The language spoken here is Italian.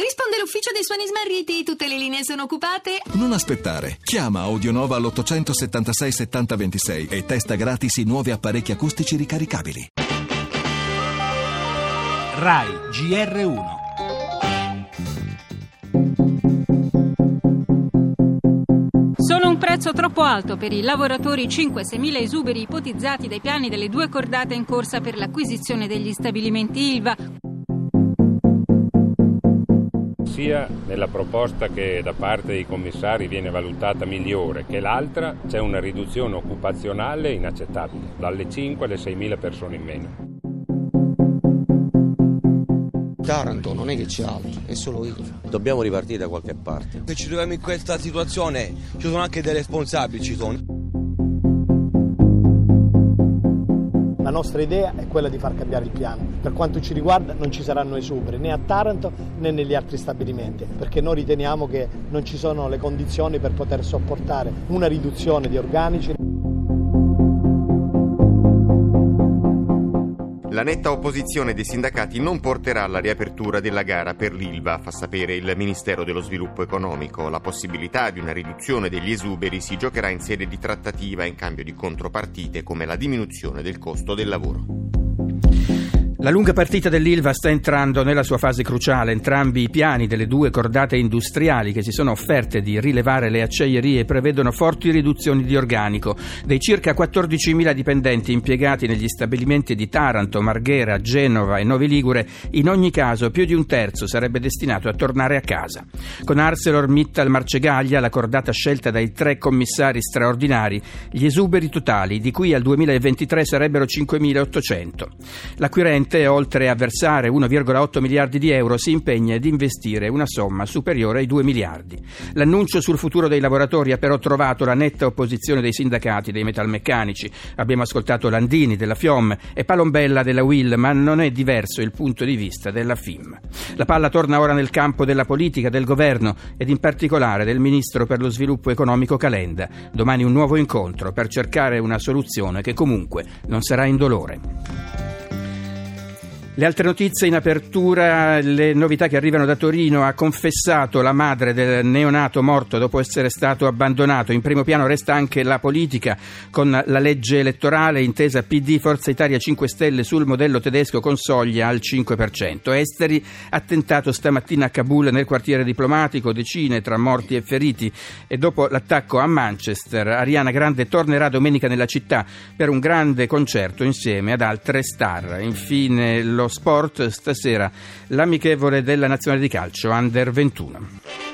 Risponde l'ufficio dei suoni smarriti, tutte le linee sono occupate. Non aspettare. Chiama Audionova all'876 7026 e testa gratis i nuovi apparecchi acustici ricaricabili. RAI GR1 Solo un prezzo troppo alto per i lavoratori 5-6 mila esuberi ipotizzati dai piani delle due cordate in corsa per l'acquisizione degli stabilimenti ILVA. Sia nella proposta che da parte dei commissari viene valutata migliore che l'altra c'è una riduzione occupazionale inaccettabile, dalle 5 alle 6 mila persone in meno. Taranto non è che c'è altro, è solo io. Dobbiamo ripartire da qualche parte. Se ci troviamo in questa situazione ci sono anche dei responsabili, ci sono. La nostra idea è quella di far cambiare il piano. Per quanto ci riguarda non ci saranno esuberi né a Taranto né negli altri stabilimenti, perché noi riteniamo che non ci sono le condizioni per poter sopportare una riduzione di organici. La netta opposizione dei sindacati non porterà alla riapertura della gara per l'ILVA, fa sapere il Ministero dello Sviluppo Economico. La possibilità di una riduzione degli esuberi si giocherà in sede di trattativa in cambio di contropartite come la diminuzione del costo del lavoro. La lunga partita dell'Ilva sta entrando nella sua fase cruciale. Entrambi i piani delle due cordate industriali che si sono offerte di rilevare le acciaierie prevedono forti riduzioni di organico. Dei circa 14.000 dipendenti impiegati negli stabilimenti di Taranto, Marghera, Genova e Novi Ligure, in ogni caso più di un terzo sarebbe destinato a tornare a casa. Con ArcelorMittal Marcegaglia, la cordata scelta dai tre commissari straordinari, gli esuberi totali, di cui al 2023 sarebbero 5.800. L'acquirente oltre a versare 1,8 miliardi di euro, si impegna ad investire una somma superiore ai 2 miliardi. L'annuncio sul futuro dei lavoratori ha però trovato la netta opposizione dei sindacati, dei metalmeccanici. Abbiamo ascoltato Landini della FIOM e Palombella della WIL, ma non è diverso il punto di vista della FIM. La palla torna ora nel campo della politica, del governo ed in particolare del ministro per lo sviluppo economico Calenda. Domani un nuovo incontro per cercare una soluzione che comunque non sarà indolore. Le altre notizie in apertura, le novità che arrivano da Torino, ha confessato la madre del neonato morto dopo essere stato abbandonato. In primo piano resta anche la politica con la legge elettorale intesa PD Forza Italia 5 Stelle sul modello tedesco con soglia al 5%. Esteri, attentato stamattina a Kabul nel quartiere diplomatico, decine tra morti e feriti e dopo l'attacco a Manchester, Ariana Grande tornerà domenica nella città per un grande concerto insieme ad altre star. Infine lo sport stasera l'amichevole della nazionale di calcio Under 21.